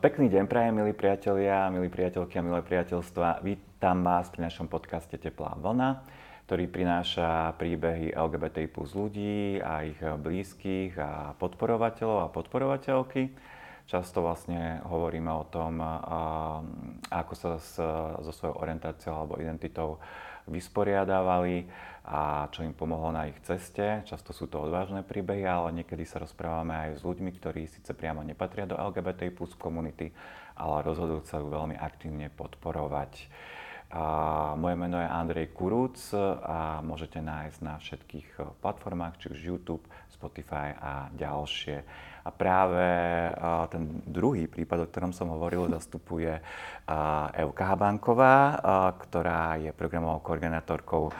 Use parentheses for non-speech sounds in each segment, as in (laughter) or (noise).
Pekný deň prajem, milí priatelia, milí priateľky a milé priateľstva. Vítam vás pri našom podcaste Teplá vlna, ktorý prináša príbehy LGBTI plus ľudí a ich blízkych a podporovateľov a podporovateľky. Často vlastne hovoríme o tom, ako sa so svojou orientáciou alebo identitou vysporiadávali a čo im pomohlo na ich ceste. Často sú to odvážne príbehy, ale niekedy sa rozprávame aj s ľuďmi, ktorí síce priamo nepatria do LGBT plus komunity, ale rozhodujú sa ju veľmi aktívne podporovať. A moje meno je Andrej Kurúc a môžete nájsť na všetkých platformách, či už YouTube, Spotify a ďalšie. A práve ten druhý prípad, o ktorom som hovoril, (laughs) zastupuje Evka Habánková, ktorá je programovou koordinátorkou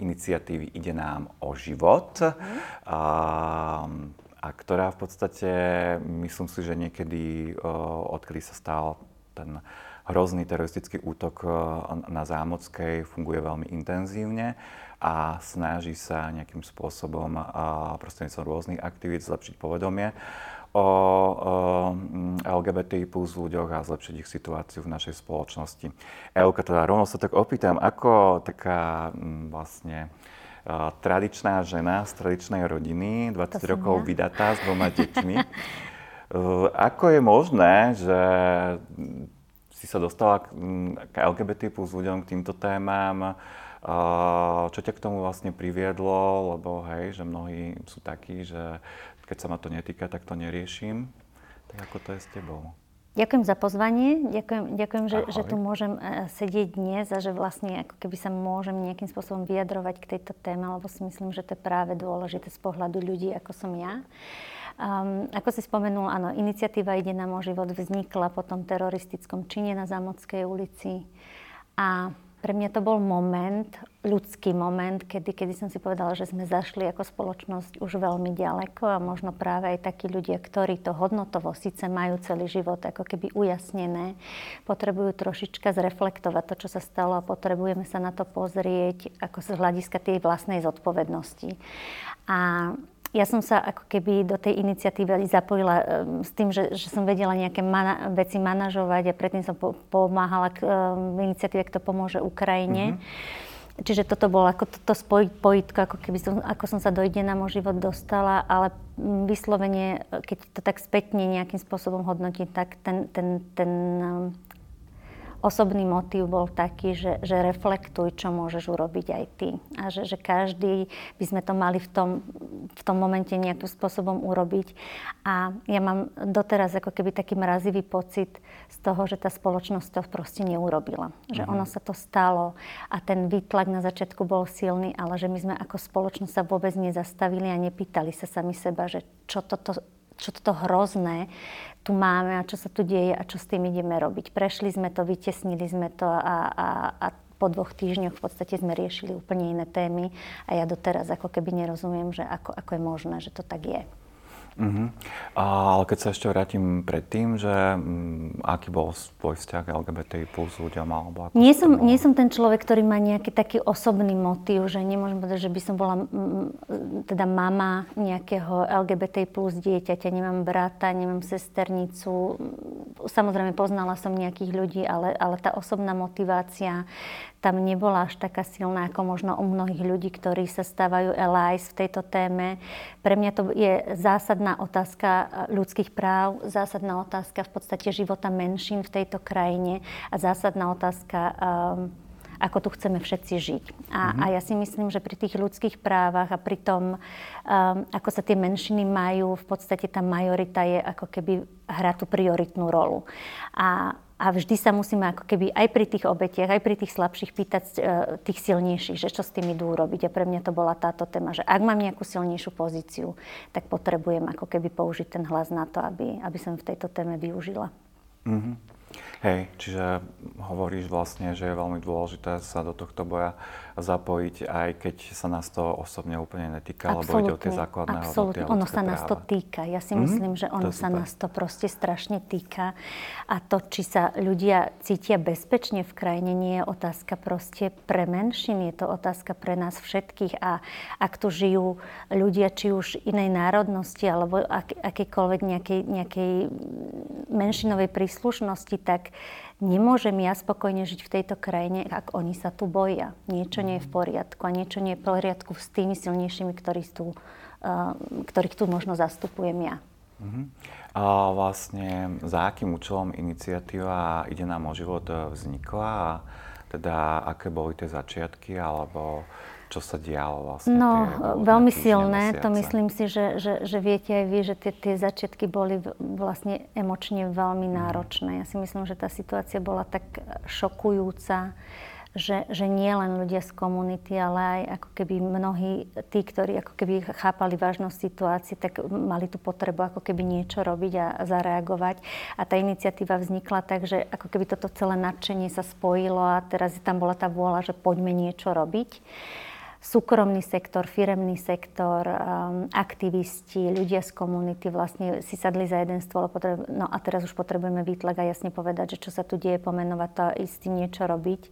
iniciatívy Ide nám o život. A ktorá v podstate, myslím si, že niekedy, odkedy sa stal ten hrozný teroristický útok na Zámockej, funguje veľmi intenzívne a snaží sa nejakým spôsobom prostredníctvom rôznych aktivít zlepšiť povedomie o, o LGBTI plus ľuďoch a zlepšiť ich situáciu v našej spoločnosti. Elka, teda rovno sa tak opýtam, ako taká vlastne tradičná žena z tradičnej rodiny, 20 rokov ja. vydatá s dvoma (laughs) deťmi. ako je možné, že si sa dostala k, k LGBT plus ľuďom, k týmto témam? Čo ťa k tomu vlastne priviedlo, lebo hej, že mnohí sú takí, že keď sa ma to netýka, tak to neriešim. Tak ako to je s tebou? Ďakujem za pozvanie, ďakujem, ďakujem že, že tu môžem uh, sedieť dnes a že vlastne ako keby sa môžem nejakým spôsobom vyjadrovať k tejto téme, lebo si myslím, že to je práve dôležité z pohľadu ľudí, ako som ja. Um, ako si spomenul, áno, iniciatíva Ide nám o život vznikla po tom teroristickom čine na Zámodskej ulici a pre mňa to bol moment, ľudský moment, kedy, kedy som si povedala, že sme zašli ako spoločnosť už veľmi ďaleko a možno práve aj takí ľudia, ktorí to hodnotovo síce majú celý život ako keby ujasnené, potrebujú trošička zreflektovať to, čo sa stalo a potrebujeme sa na to pozrieť ako z hľadiska tej vlastnej zodpovednosti. A ja som sa ako keby do tej iniciatívy zapojila um, s tým, že, že som vedela nejaké mana- veci manažovať a predtým som po- pomáhala k um, iniciatíve, kto pomôže Ukrajine. Mm-hmm. Čiže toto bolo ako toto spojitko, ako keby som, ako som sa do na môj život dostala, ale vyslovene, keď to tak spätne nejakým spôsobom hodnotím, tak ten, ten, ten osobný motív bol taký, že, že reflektuj, čo môžeš urobiť aj ty. A že, že každý by sme to mali v tom, v tom momente nejakým spôsobom urobiť. A ja mám doteraz ako keby taký mrazivý pocit z toho, že tá spoločnosť to proste neurobila. Že uh-huh. ono sa to stalo a ten výtlak na začiatku bol silný, ale že my sme ako spoločnosť sa vôbec nezastavili a nepýtali sa sami seba, že čo toto čo toto hrozné tu máme a čo sa tu deje a čo s tým ideme robiť. Prešli sme to, vytesnili sme to a, a, a po dvoch týždňoch v podstate sme riešili úplne iné témy a ja doteraz ako keby nerozumiem, že ako, ako je možné, že to tak je. Uh-huh. A, ale keď sa ešte vrátim predtým, že m, mm, aký bol tvoj vzťah LGBTI plus ľuďom? Alebo ako nie, som, nie som ten človek, ktorý má nejaký taký osobný motív, že nemôžem povedať, že by som bola m, teda mama nejakého LGBTI plus dieťaťa, nemám brata, nemám sesternicu. Samozrejme poznala som nejakých ľudí, ale, ale tá osobná motivácia tam nebola až taká silná ako možno u mnohých ľudí, ktorí sa stávajú allies v tejto téme. Pre mňa to je zásadná otázka e, ľudských práv, zásadná otázka v podstate života menšín v tejto krajine a zásadná otázka um, ako tu chceme všetci žiť. A, mm-hmm. a ja si myslím, že pri tých ľudských právach a pri tom, um, ako sa tie menšiny majú, v podstate tá majorita je ako keby hrá tú prioritnú rolu. A a vždy sa musíme ako keby aj pri tých obetiach, aj pri tých slabších pýtať uh, tých silnejších, že čo s tým idú urobiť. A pre mňa to bola táto téma, že ak mám nejakú silnejšiu pozíciu, tak potrebujem ako keby použiť ten hlas na to, aby, aby som v tejto téme využila. Mm-hmm. Hej, čiže hovoríš vlastne, že je veľmi dôležité sa do tohto boja zapojiť, aj keď sa nás to osobne úplne netýka, lebo ide o tie základné absolútne. hodnoty ono sa nás to týka. Ja si mm-hmm. myslím, že ono sa nás to proste strašne týka. A to, či sa ľudia cítia bezpečne v krajine, nie je otázka proste pre menšin, je to otázka pre nás všetkých. A ak tu žijú ľudia, či už inej národnosti, alebo ak, akékoľvek nejakej, nejakej menšinovej príslušnosti, tak nemôžem ja spokojne žiť v tejto krajine, ak oni sa tu boja. Niečo nie je v poriadku a niečo nie je v poriadku s tými silnejšími, ktorí tu, uh, ktorých tu možno zastupujem ja. Uh-huh. A vlastne za akým účelom iniciatíva Ide nám o život vznikla a teda aké boli tie začiatky alebo čo sa dialo vlastne? No, tie veľmi silné. Mesiace. To myslím si, že, že, že viete aj vy, že tie, tie začiatky boli vlastne emočne veľmi mhm. náročné. Ja si myslím, že tá situácia bola tak šokujúca, že, že nie len ľudia z komunity, ale aj ako keby mnohí tí, ktorí ako keby chápali vážnosť situácie, tak mali tú potrebu ako keby niečo robiť a, a zareagovať. A tá iniciatíva vznikla tak, že ako keby toto celé nadšenie sa spojilo a teraz tam bola tá vôľa, že poďme niečo robiť súkromný sektor, firemný sektor, um, aktivisti, ľudia z komunity vlastne si sadli za jeden stôl. No a teraz už potrebujeme výtlak a jasne povedať, že čo sa tu deje, pomenovať to a ísť niečo robiť.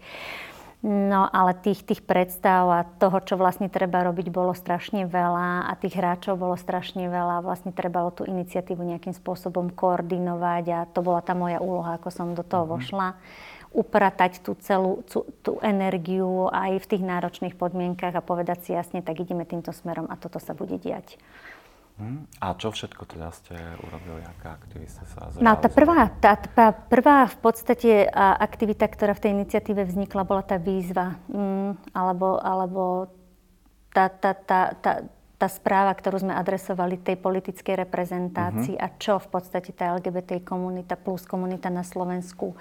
No ale tých, tých predstav a toho, čo vlastne treba robiť, bolo strašne veľa a tých hráčov bolo strašne veľa. Vlastne trebalo tú iniciatívu nejakým spôsobom koordinovať a to bola tá moja úloha, ako som do toho mm-hmm. vošla upratať tú celú tú, tú energiu aj v tých náročných podmienkach a povedať si jasne, tak ideme týmto smerom a toto sa bude diať. Hmm. A čo všetko teda ste urobili, aká aktivista sa No tá prvá, tá, tá prvá v podstate aktivita, ktorá v tej iniciatíve vznikla, bola tá výzva, mm, alebo, alebo tá, tá, tá, tá, tá správa, ktorú sme adresovali tej politickej reprezentácii uh-huh. a čo v podstate tá LGBT komunita plus komunita na Slovensku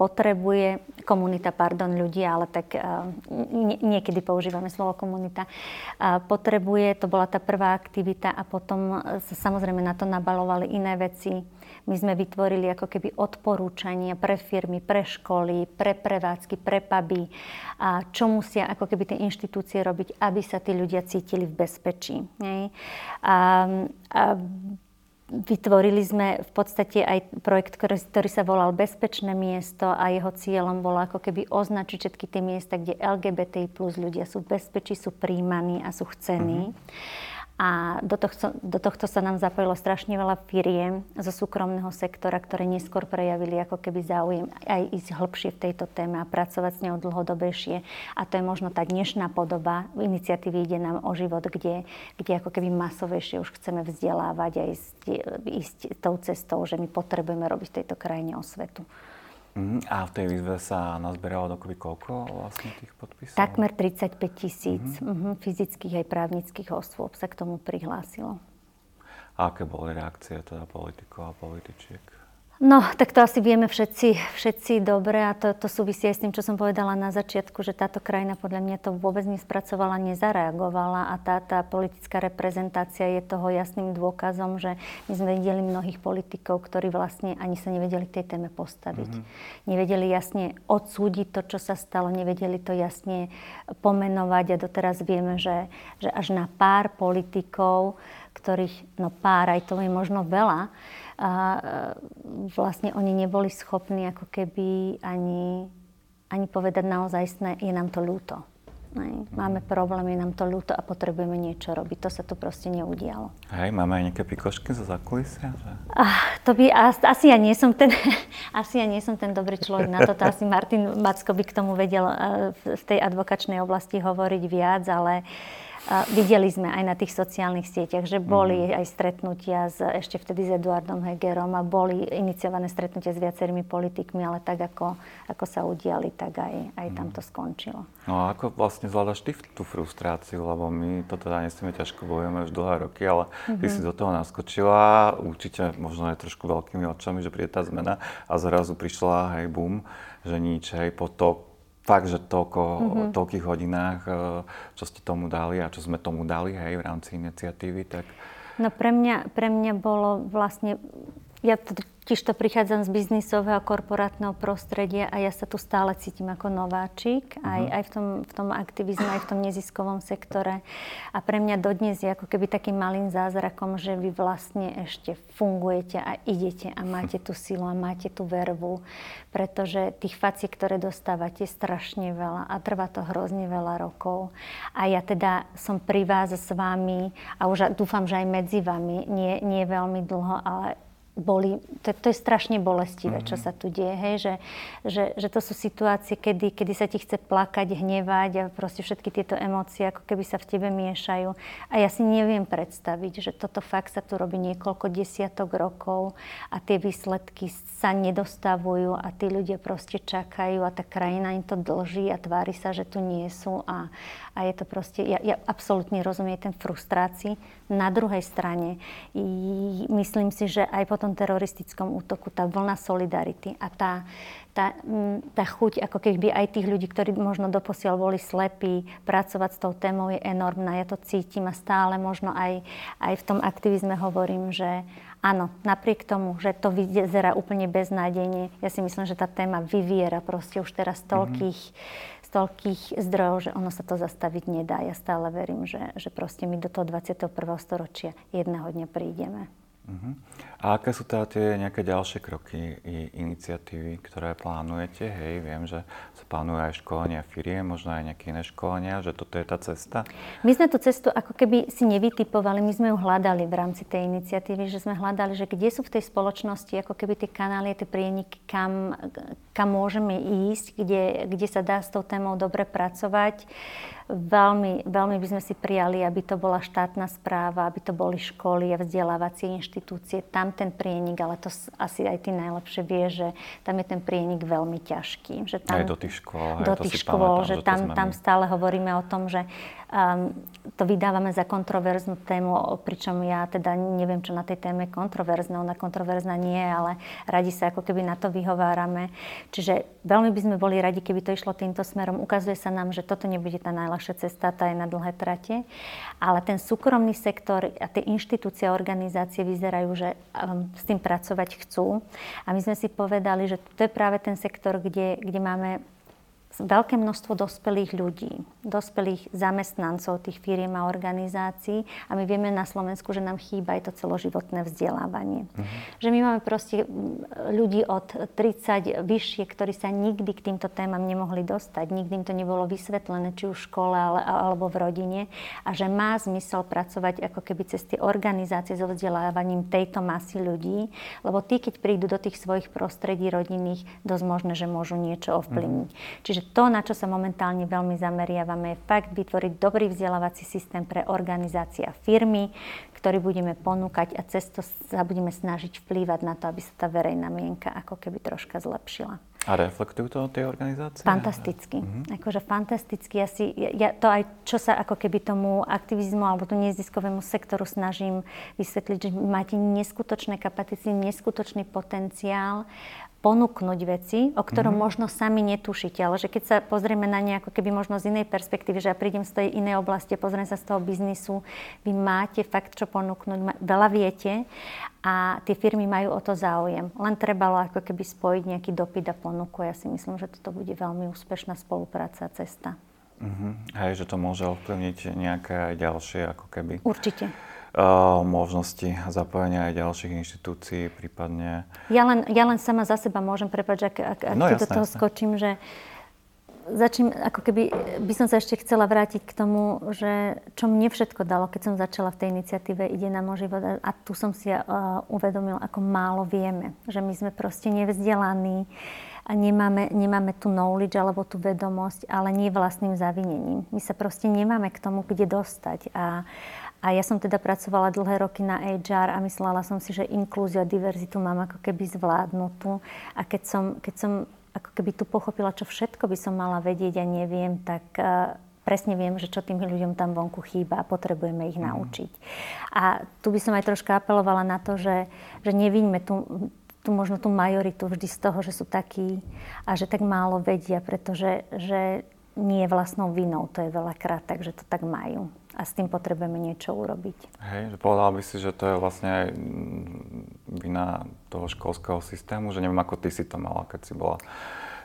potrebuje, komunita, pardon, ľudia, ale tak uh, nie, niekedy používame slovo komunita, uh, potrebuje, to bola tá prvá aktivita a potom sa samozrejme na to nabalovali iné veci my sme vytvorili ako keby odporúčania pre firmy, pre školy, pre prevádzky, pre puby, a čo musia ako keby tie inštitúcie robiť, aby sa tí ľudia cítili v bezpečí. A, a Vytvorili sme v podstate aj projekt, ktorý, ktorý sa volal Bezpečné miesto a jeho cieľom bolo ako keby označiť všetky tie miesta, kde LGBT plus ľudia sú v bezpečí, sú príjmaní a sú chcení. Mm-hmm. A do tohto, do tohto sa nám zapojilo strašne veľa firiem zo súkromného sektora, ktoré neskôr prejavili ako keby záujem aj ísť hlbšie v tejto téme a pracovať s ňou dlhodobejšie. A to je možno tá dnešná podoba. Iniciatívy ide nám o život, kde, kde ako keby masovejšie už chceme vzdelávať a ísť, ísť tou cestou, že my potrebujeme robiť v tejto krajine osvetu. Uh-huh. A v tej výzve sa nazberalo dokopy koľko vlastne tých podpisov? Takmer 35 tisíc uh-huh, fyzických aj právnických osôb sa k tomu prihlásilo. A aké boli reakcie teda politikov a političiek? No, tak to asi vieme všetci, všetci dobre a to, to súvisí aj s tým, čo som povedala na začiatku, že táto krajina podľa mňa to vôbec nespracovala, nezareagovala a tá, tá politická reprezentácia je toho jasným dôkazom, že my sme videli mnohých politikov, ktorí vlastne ani sa nevedeli tej téme postaviť. Mm-hmm. Nevedeli jasne odsúdiť to, čo sa stalo, nevedeli to jasne pomenovať a doteraz vieme, že, že až na pár politikov, ktorých, no pár, aj to je možno veľa, a e, vlastne oni neboli schopní ako keby ani, ani povedať naozaj, je nám to ľúto. Nej. Máme problém, je nám to ľúto a potrebujeme niečo robiť. To sa tu proste neudialo. Hej, máme aj nejaké pikošky zo zákulisia? Že... Ah, to by, asi ja nie som ten, (laughs) asi ja nie som ten dobrý človek na to. Asi Martin Macko by k tomu vedel e, v tej advokačnej oblasti hovoriť viac, ale uh, a videli sme aj na tých sociálnych sieťach, že boli mm. aj stretnutia s, ešte vtedy s Eduardom Hegerom a boli iniciované stretnutia s viacerými politikmi, ale tak ako, ako sa udiali, tak aj, aj mm. tam to skončilo. No a ako vlastne zvládaš ty tú frustráciu, lebo my to teda nesieme ťažko, bojujeme už dlhé roky, ale mm-hmm. ty mhm. si do toho naskočila, určite možno aj trošku veľkými očami, že príde tá zmena a zrazu prišla, hej, bum, že nič, hej, po to fakt, že toľko, mm-hmm. toľkých hodinách, e, čo ste tomu dali a čo sme tomu dali hej, v rámci iniciatívy, tak... No pre mňa, pre mňa bolo vlastne, ja to Tiež to prichádzam z biznisového korporátneho prostredia a ja sa tu stále cítim ako nováčik, uh-huh. aj, aj v, tom, v tom aktivizme, aj v tom neziskovom sektore. A pre mňa dodnes je ako keby takým malým zázrakom, že vy vlastne ešte fungujete a idete a máte tú silu a máte tú vervu, pretože tých faciek, ktoré dostávate, je strašne veľa a trvá to hrozne veľa rokov. A ja teda som pri vás s vami a už dúfam, že aj medzi vami, nie, nie veľmi dlho, ale boli, to, to je strašne bolestivé, mm-hmm. čo mhm. sa tu deje, hej, že, že, že to sú situácie, kedy, kedy sa ti chce plakať, hnevať a proste všetky tieto emócie ako keby sa v tebe miešajú. A ja si neviem predstaviť, že toto fakt sa tu robí niekoľko desiatok rokov a tie výsledky sa nedostavujú a tí ľudia proste čakajú a tá krajina im to dlží a tvári sa, že tu nie sú a, a je to proste, ja, ja absolútne rozumiem ten frustrácii. Na druhej strane, myslím si, že aj po tom teroristickom útoku tá vlna solidarity a tá, tá, tá chuť, ako keby aj tých ľudí, ktorí možno doposiaľ boli slepí, pracovať s tou témou je enormná. Ja to cítim a stále možno aj, aj v tom aktivizme hovorím, že áno, napriek tomu, že to vyzerá úplne beznádejne, ja si myslím, že tá téma vyviera proste už teraz toľkých mm-hmm toľkých zdrojov, že ono sa to zastaviť nedá. Ja stále verím, že, že proste my do toho 21. storočia jedného dňa prídeme. Uh-huh. A aké sú teda tie nejaké ďalšie kroky i iniciatívy, ktoré plánujete? Hej, viem, že sa plánuje aj školenia firie, možno aj nejaké iné školenia, že toto je tá cesta? My sme tú cestu ako keby si nevytipovali, my sme ju hľadali v rámci tej iniciatívy, že sme hľadali, že kde sú v tej spoločnosti ako keby tie kanály, tie prieniky, kam, kam môžeme ísť, kde, kde sa dá s tou témou dobre pracovať. Veľmi, veľmi by sme si prijali, aby to bola štátna správa, aby to boli školy a vzdelávacie inštitúcie. Tam ten prienik, ale to asi aj ty najlepšie vie, že tam je ten prienik veľmi ťažký. Že tam, aj do tých škôl. Do tých škôl, pamätám, že, že tam, tam stále hovoríme o tom, že um, to vydávame za kontroverznú tému, pričom ja teda neviem, čo na tej téme kontroverzná. Ona kontroverzná nie, ale radi sa ako keby na to vyhovárame. Čiže veľmi by sme boli radi, keby to išlo týmto smerom. Ukazuje sa nám, že toto nebude tá najľahšia cesta, tá je na dlhé trate. Ale ten súkromný sektor a tie inštitúcie a organizácie vyzerajú, že um, s tým pracovať chcú. A my sme si povedali, že to je práve ten sektor, kde, kde máme veľké množstvo dospelých ľudí, dospelých zamestnancov tých firiem a organizácií a my vieme na Slovensku, že nám chýba aj to celoživotné vzdelávanie. Uh-huh. Že my máme proste ľudí od 30 vyššie, ktorí sa nikdy k týmto témam nemohli dostať, nikdy im to nebolo vysvetlené, či už v škole alebo v rodine a že má zmysel pracovať ako keby cez tie organizácie so vzdelávaním tejto masy ľudí, lebo tí, keď prídu do tých svojich prostredí rodinných, dosť možné, že môžu niečo ovplyvniť. Uh-huh. Čiže to, na čo sa momentálne veľmi zameriavame, je fakt vytvoriť dobrý vzdelávací systém pre organizácia firmy, ktorý budeme ponúkať a cez to sa budeme snažiť vplývať na to, aby sa tá verejná mienka ako keby troška zlepšila. A reflektujú to tie organizácie? Fantasticky. Mm-hmm. Akože fantasticky. Ja, si, ja to aj, čo sa ako keby tomu aktivizmu alebo tomu neziskovému sektoru snažím vysvetliť, že máte neskutočné kapacity, neskutočný potenciál ponúknuť veci, o ktorom mm-hmm. možno sami netušíte, ale že keď sa pozrieme na ne ako keby možno z inej perspektívy, že ja prídem z tej inej oblasti, pozriem sa z toho biznisu, vy máte fakt čo ponúknuť, veľa viete a tie firmy majú o to záujem. Len trebalo ako keby spojiť nejaký dopyt a ponuku. Ja si myslím, že toto bude veľmi úspešná spolupráca a cesta. Mm-hmm. Hej, že to môže ovplyvniť nejaké aj ďalšie ako keby... Určite možnosti zapojenia aj ďalších inštitúcií, prípadne... Ja len, ja len sama za seba môžem, prepať, ak, ak, ak no, jasné, do toho jasné. skočím, že začím, ako keby by som sa ešte chcela vrátiť k tomu, že čo mne všetko dalo, keď som začala v tej iniciatíve Ide na môj život a tu som si uh, uvedomil, ako málo vieme, že my sme proste nevzdelaní a nemáme, nemáme tú knowledge alebo tú vedomosť, ale nie vlastným zavinením. My sa proste nemáme k tomu, kde dostať a, a ja som teda pracovala dlhé roky na HR a myslela som si, že inklúziu a diverzitu mám ako keby zvládnutú. A keď som, keď som ako keby tu pochopila, čo všetko by som mala vedieť a neviem, tak uh, presne viem, že čo tým ľuďom tam vonku chýba a potrebujeme ich mm. naučiť. A tu by som aj troška apelovala na to, že, že neviňme tu, tu možno tú majoritu vždy z toho, že sú takí a že tak málo vedia, pretože že nie je vlastnou vinou, to je veľakrát, takže to tak majú a s tým potrebujeme niečo urobiť. Hej, že povedala by si, že to je vlastne aj vina toho školského systému, že neviem, ako ty si to mala, keď si bola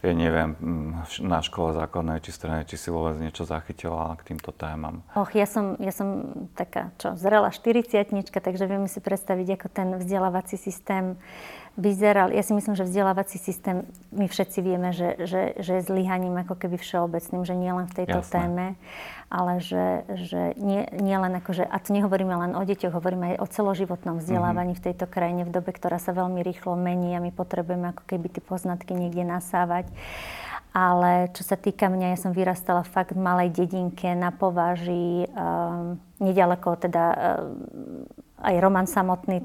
ja neviem, mm, na škole základnej či strednej, či si vôbec niečo zachytila k týmto témam? Och, ja som, ja som taká, čo, zrela 40 takže vieme si predstaviť, ako ten vzdelávací systém vyzeral. Ja si myslím, že vzdelávací systém, my všetci vieme, že, že, že je zlyhaním ako keby všeobecným, že nie len v tejto Jasné. téme, ale že, že nie, nie len ako, že, a tu nehovoríme len o deťoch, hovoríme aj o celoživotnom vzdelávaní mm-hmm. v tejto krajine, v dobe, ktorá sa veľmi rýchlo mení a my potrebujeme ako keby tie poznatky niekde nasávať. Ale čo sa týka mňa, ja som vyrastala fakt v malej dedinke na považi, um, nedaleko teda um, aj Roman samotný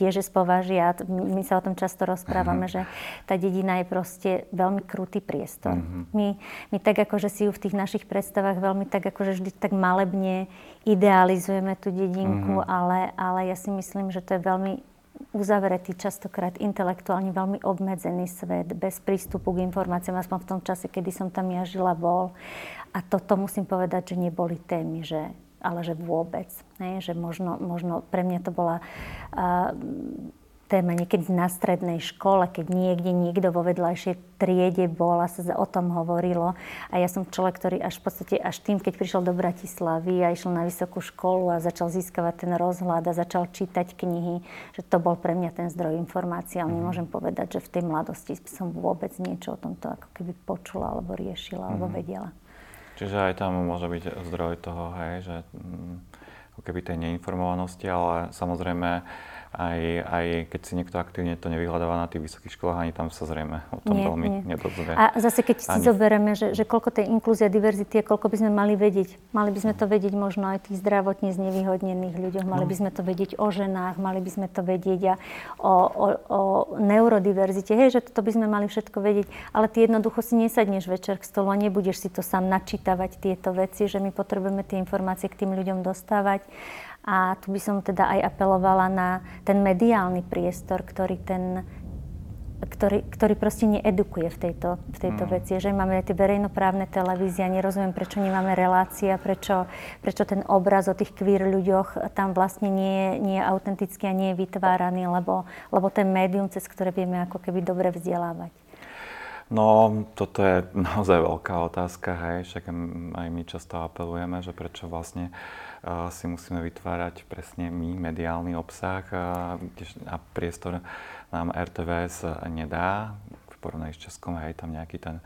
tiež je z považia. My sa o tom často rozprávame, uh-huh. že tá dedina je proste veľmi krutý priestor. Uh-huh. My, my tak akože si ju v tých našich predstavách veľmi tak akože vždy tak malebne idealizujeme tú dedinku, uh-huh. ale, ale ja si myslím, že to je veľmi uzavretý, častokrát intelektuálne veľmi obmedzený svet, bez prístupu k informáciám, aspoň v tom čase, kedy som tam ja žila, bol. A toto musím povedať, že neboli témy, že ale že vôbec. Ne? Že možno, možno pre mňa to bola uh, téma niekedy na strednej škole, keď niekde niekto vo vedľajšej triede bol a sa o tom hovorilo. A ja som človek, ktorý až v podstate až tým, keď prišiel do Bratislavy a išiel na vysokú školu a začal získavať ten rozhľad a začal čítať knihy, že to bol pre mňa ten zdroj informácií. Ale mm-hmm. nemôžem povedať, že v tej mladosti som vôbec niečo o tomto ako keby počula alebo riešila alebo mm-hmm. vedela. Čiže aj tam môže byť zdroj toho, hej, že mm, ako keby tej neinformovanosti, ale samozrejme aj, aj keď si niekto aktívne to nevyhľadáva na tých vysokých školách, ani tam sa zrejme o tom nie, veľmi nie. nedozvie. A zase keď si ani... zoberieme, že, že koľko tej inklúzia, diverzity, koľko by sme mali vedieť. Mali by sme to vedieť možno aj tých zdravotne znevýhodnených ľuďoch, mali no. by sme to vedieť o ženách, mali by sme to vedieť a o, o, o neurodiverzite. Hej, že toto by sme mali všetko vedieť, ale ty jednoducho si nesadneš večer k stolu a nebudeš si to sám načítavať tieto veci, že my potrebujeme tie informácie k tým ľuďom dostávať a tu by som teda aj apelovala na ten mediálny priestor, ktorý ten ktorý, ktorý proste needukuje v tejto, v tejto mm. veci. Že máme tie verejnoprávne televízie a nerozumiem, prečo nemáme relácie a prečo, prečo ten obraz o tých queer ľuďoch tam vlastne nie je, nie je autentický a nie je vytváraný, lebo, lebo ten médium, cez ktoré vieme ako keby dobre vzdelávať. No, toto je (laughs) naozaj veľká otázka, hej, však aj my často apelujeme, že prečo vlastne si musíme vytvárať presne my mediálny obsah a priestor nám RTVS nedá. V porovnaní s Českom, hej, tam nejaký ten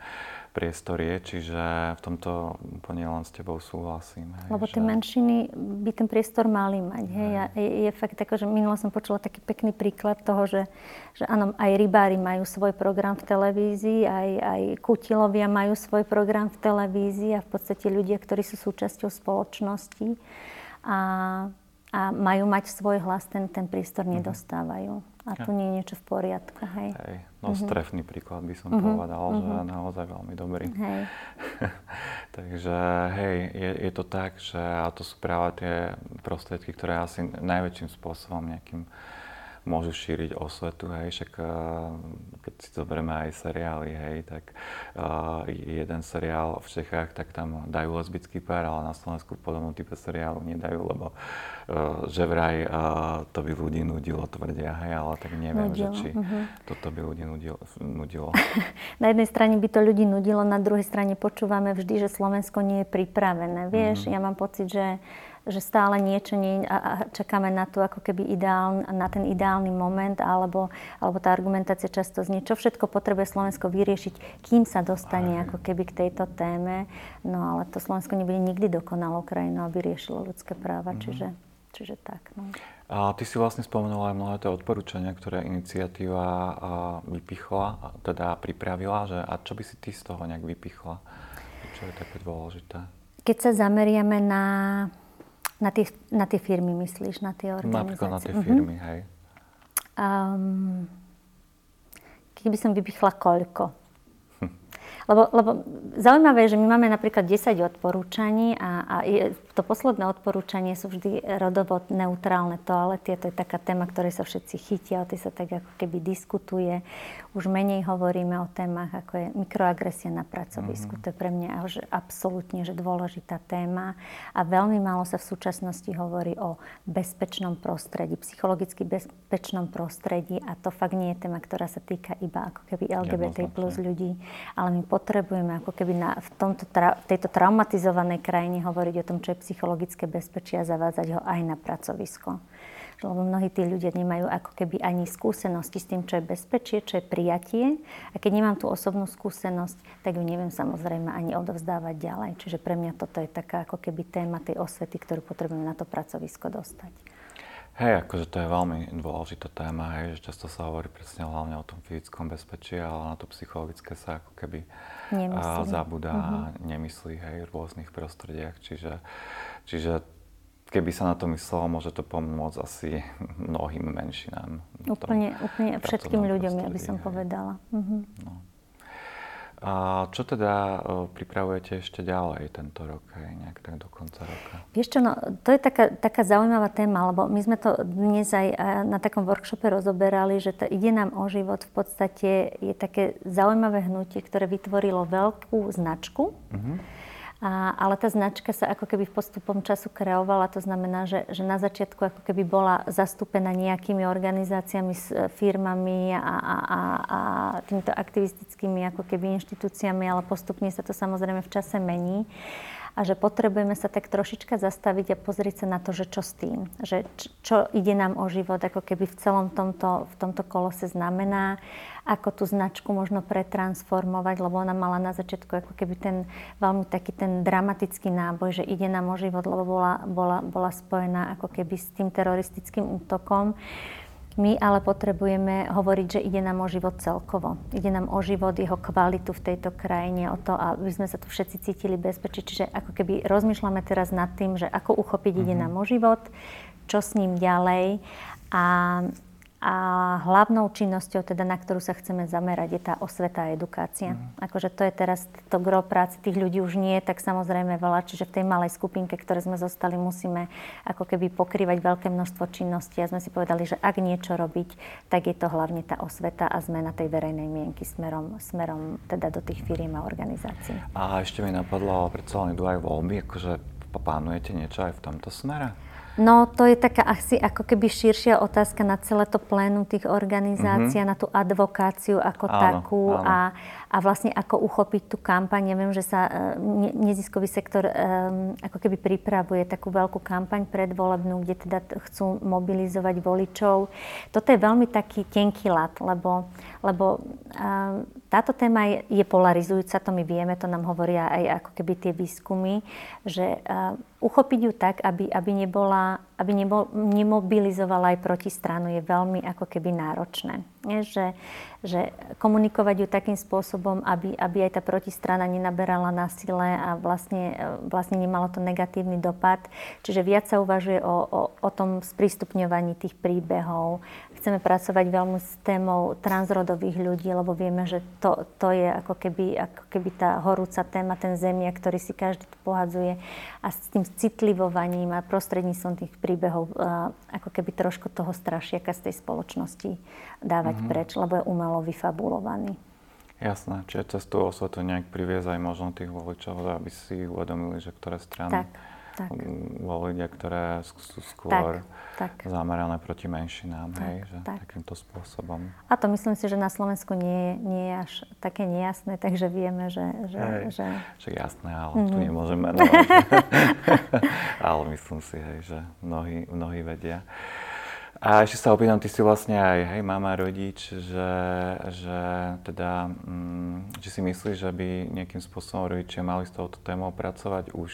priestor je, čiže v tomto úplne len s tebou súhlasím. Hej, Lebo tie že... menšiny by ten priestor mali mať. Hej. A je, je fakt ako, že minule som počula taký pekný príklad toho, že, že áno, aj rybári majú svoj program v televízii, aj, aj kutilovia majú svoj program v televízii a v podstate ľudia, ktorí sú súčasťou spoločnosti a, a majú mať svoj hlas, ten, ten priestor mm-hmm. nedostávajú. A tu nie je niečo v poriadku, hej. hej. No mm-hmm. strefný príklad by som mm-hmm. povedal, mm-hmm. že naozaj veľmi dobrý. Hej. (laughs) Takže hej, je, je to tak, že a to sú práve tie prostriedky, ktoré asi najväčším spôsobom nejakým môžu šíriť osvetu, hej, však eh, keď si zoberieme aj seriály, hej, tak uh, jeden seriál v Čechách, tak tam dajú lesbický pár, ale na Slovensku podobnú type seriálu nedajú, lebo uh, že vraj uh, to by ľudí nudilo, tvrdia, hej, ale tak neviem, nudilo. že či uh-huh. toto by ľudí nudilo. nudilo. (laughs) na jednej strane by to ľudí nudilo, na druhej strane počúvame vždy, že Slovensko nie je pripravené. Vieš, uh-huh. ja mám pocit, že že stále niečo nie, a, a čakáme na to ako keby ideálny, na ten ideálny moment, alebo, alebo tá argumentácia často znie, čo všetko potrebuje Slovensko vyriešiť, kým sa dostane ako keby k tejto téme. No ale to Slovensko nebude nikdy dokonalou krajinou, aby riešilo ľudské práva, mm-hmm. čiže, čiže tak. No. A ty si vlastne spomenula aj mnohé tie odporúčania, ktoré iniciatíva vypichla, teda pripravila, že a čo by si ty z toho nejak vypichla? Čo je také dôležité? Keď sa zameriame na na tie, na tie firmy myslíš, na tie organizácie? Napríklad na tie mhm. firmy, uh-huh. hej. Um, keby som vypichla koľko? Hm. Lebo, lebo zaujímavé je, že my máme napríklad 10 odporúčaní a, a je, to posledné odporúčanie sú vždy rodovo neutrálne toalety. To je taká téma, ktorej sa všetci chytia, o tej sa tak ako keby diskutuje. Už menej hovoríme o témach, ako je mikroagresia na pracovisku. Mm-hmm. To je pre mňa že absolútne že dôležitá téma. A veľmi málo sa v súčasnosti hovorí o bezpečnom prostredí, psychologicky bezpečnom prostredí. A to fakt nie je téma, ktorá sa týka iba ako keby LGBT plus ľudí. Ale my potrebujeme ako keby na, v tomto, tejto traumatizovanej krajine hovoriť o tom, čo je psychologické bezpečie a zavádzať ho aj na pracovisko. Lebo mnohí tí ľudia nemajú ako keby ani skúsenosti s tým, čo je bezpečie, čo je prijatie. A keď nemám tú osobnú skúsenosť, tak ju neviem samozrejme ani odovzdávať ďalej. Čiže pre mňa toto je taká ako keby téma tej osvety, ktorú potrebujem na to pracovisko dostať. Hej, akože to je veľmi dôležitá téma, hej, že často sa hovorí presne hlavne o tom fyzickom bezpečí, ale na to psychologické sa ako keby uh-huh. a mhm. nemyslí hej, v rôznych prostrediach. Čiže, čiže keby sa na to myslelo, môže to pomôcť asi mnohým menšinám. Úplne, úplne všetkým ľuďom, ja by som hej. povedala. Uh-huh. No. A čo teda pripravujete ešte ďalej tento rok, aj nejak tak do konca roka? Vieš čo, no, to je taká, taká zaujímavá téma, lebo my sme to dnes aj na takom workshope rozoberali, že to ide nám o život v podstate je také zaujímavé hnutie, ktoré vytvorilo veľkú značku. Uh-huh a, ale tá značka sa ako keby v postupom času kreovala, to znamená, že, že na začiatku ako keby bola zastúpená nejakými organizáciami, s e, firmami a, a, a, a týmito aktivistickými ako keby inštitúciami, ale postupne sa to samozrejme v čase mení a že potrebujeme sa tak trošička zastaviť a pozrieť sa na to, že čo s tým. Že čo ide nám o život, ako keby v celom tomto, v tomto kolose znamená ako tú značku možno pretransformovať, lebo ona mala na začiatku ako keby ten veľmi taký ten dramatický náboj, že ide nám o život, lebo bola, bola, bola spojená ako keby s tým teroristickým útokom. My ale potrebujeme hovoriť, že ide nám o život celkovo. Ide nám o život, jeho kvalitu v tejto krajine, o to, aby sme sa tu všetci cítili bezpečí. Čiže ako keby rozmýšľame teraz nad tým, že ako uchopiť mm-hmm. ide mhm. nám o život, čo s ním ďalej. A a hlavnou činnosťou, teda, na ktorú sa chceme zamerať, je tá osveta a edukácia. Mm. Akože to je teraz to gro práce, tých ľudí už nie je tak samozrejme veľa, čiže v tej malej skupinke, ktoré sme zostali, musíme ako keby pokrývať veľké množstvo činností a sme si povedali, že ak niečo robiť, tak je to hlavne tá osveta a zmena tej verejnej mienky smerom, smerom teda do tých firiem a organizácií. A ešte mi napadlo, predsa len idú aj voľby, akože plánujete niečo aj v tomto smere? No, to je taká asi ako keby širšia otázka na celé to plénum tých organizácií, mm-hmm. na tú advokáciu ako áno, takú áno. A, a vlastne ako uchopiť tú kampaň. Ja viem, že sa e, neziskový sektor um, ako keby pripravuje takú veľkú kampaň predvolebnú, kde teda chcú mobilizovať voličov. Toto je veľmi taký tenký lat, lebo, lebo um, táto téma je, polarizujúca, to my vieme, to nám hovoria aj ako keby tie výskumy, že uh, uchopiť ju tak, aby, aby, nebola, aby nebo, nemobilizovala aj protistranu, je veľmi ako keby náročné. Že, že komunikovať ju takým spôsobom, aby, aby aj tá protistrana nenaberala na sile a vlastne, vlastne nemalo to negatívny dopad. Čiže viac sa uvažuje o, o, o tom sprístupňovaní tých príbehov, Chceme pracovať veľmi s témou transrodových ľudí, lebo vieme, že to, to je ako keby, ako keby tá horúca téma, ten zemia, ktorý si každý tu pohadzuje. A s tým citlivovaním a prostredníctvom tých príbehov ako keby trošku toho strašiaka z tej spoločnosti dávať mm-hmm. preč, lebo je umelo vyfabulovaný. Jasné, čiže cez tú osvetu nejak priviesť aj možno tých voličov, aby si uvedomili, že ktoré strany tak tak. ľudia, ktoré sú skôr tak, tak. zamerané proti menšinám, tak, hej, že tak. takýmto spôsobom. A to myslím si, že na Slovensku nie, nie je až také nejasné, (laughs) takže vieme, že... že, hej, že... že jasné, ale mm-hmm. tu mhm. nemôžeme menovať. (laughs) ale myslím si, hej, že mnohí, mnohí vedia. A ešte sa opýtam, ty si vlastne aj hej, mama, rodič, že, že teda, mm, či si myslíš, že by nejakým spôsobom rodičia mali s touto témou pracovať už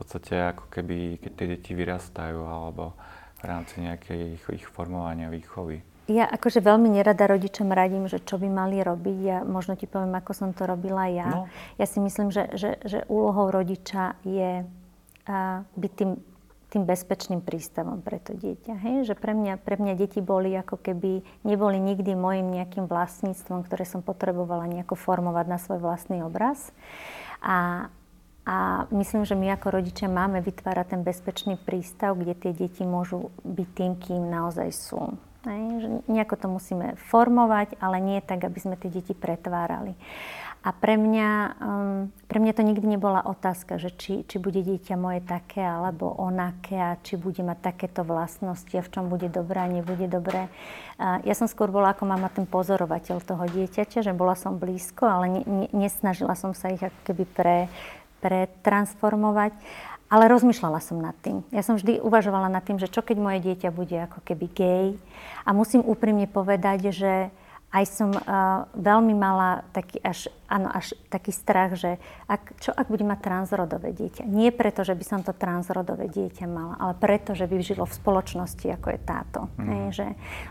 podstate ako keby, keď tie deti vyrastajú alebo v rámci nejakej ich, ich formovania, výchovy. Ja akože veľmi nerada rodičom radím, že čo by mali robiť. Ja možno ti poviem, ako som to robila ja. No. Ja si myslím, že, že, že úlohou rodiča je a, byť tým, tým bezpečným prístavom pre to dieťa. Hej? Že pre mňa, pre mňa deti boli ako keby, neboli nikdy môjim nejakým vlastníctvom, ktoré som potrebovala nejako formovať na svoj vlastný obraz. A A myslím, že my ako rodičia máme vytvárať ten bezpečný prístav, kde tie deti môžu byť tým, kým naozaj sú. Hej, že nejako to musíme formovať, ale nie tak, aby sme tie deti pretvárali. A pre mňa, um, pre mňa to nikdy nebola otázka, že či, či bude dieťa moje také alebo onaké a či bude mať takéto vlastnosti a v čom bude dobré a nebude dobré. Uh, ja som skôr bola ako mama ten pozorovateľ toho dieťaťa, že bola som blízko, ale ne, ne, nesnažila som sa ich ako keby pre, pretransformovať. Ale rozmýšľala som nad tým. Ja som vždy uvažovala nad tým, že čo keď moje dieťa bude ako keby gay. A musím úprimne povedať, že aj som uh, veľmi mala taký až, áno, až taký strach, že ak, čo ak bude mať transrodové dieťa. Nie preto, že by som to transrodové dieťa mala, ale preto, že by žilo v spoločnosti, ako je táto. Mm. Hej, že,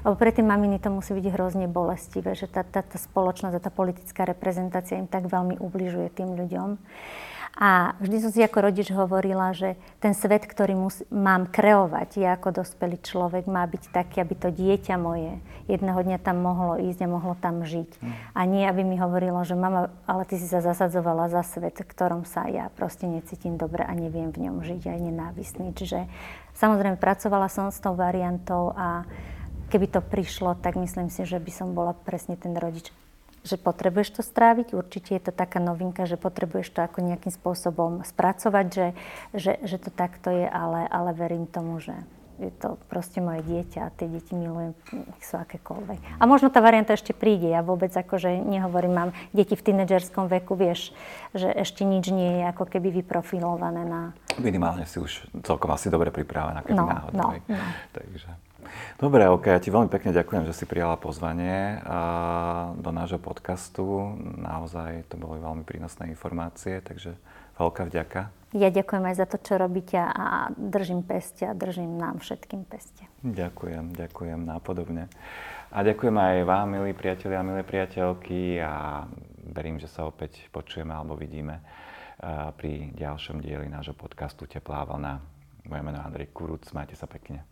lebo pre tie maminy to musí byť hrozne bolestivé, že tá, tá, tá spoločnosť a tá politická reprezentácia im tak veľmi ubližuje tým ľuďom. A vždy som si ako rodič hovorila, že ten svet, ktorý mus, mám kreovať, ja ako dospelý človek, má byť taký, aby to dieťa moje jedného dňa tam mohlo ísť a mohlo tam žiť. Mm. A nie, aby mi hovorilo, že mama, ale ty si sa zasadzovala za svet, v ktorom sa ja proste necítim dobre a neviem v ňom žiť, aj nenávistný. Čiže samozrejme pracovala som s tou variantou a keby to prišlo, tak myslím si, že by som bola presne ten rodič, že potrebuješ to stráviť. Určite je to taká novinka, že potrebuješ to ako nejakým spôsobom spracovať, že, že, že to takto je, ale, ale verím tomu, že je to proste moje dieťa a tie deti milujem, nech sú akékoľvek. A možno tá varianta ešte príde. Ja vôbec akože nehovorím, mám deti v tínedžerskom veku, vieš, že ešte nič nie je ako keby vyprofilované na... Minimálne si už celkom asi dobre pripravená, keby no, náhodou. No, no. Takže... Dobre, OK, ja ti veľmi pekne ďakujem, že si prijala pozvanie do nášho podcastu. Naozaj to boli veľmi prínosné informácie, takže veľká vďaka. Ja ďakujem aj za to, čo robíte a držím peste a držím nám všetkým peste. Ďakujem, ďakujem nápodobne. A ďakujem aj vám, milí priatelia a milé priateľky a verím, že sa opäť počujeme alebo vidíme pri ďalšom dieli nášho podcastu Teplá vlna. Moje meno je Andrej Kuruc, majte sa pekne.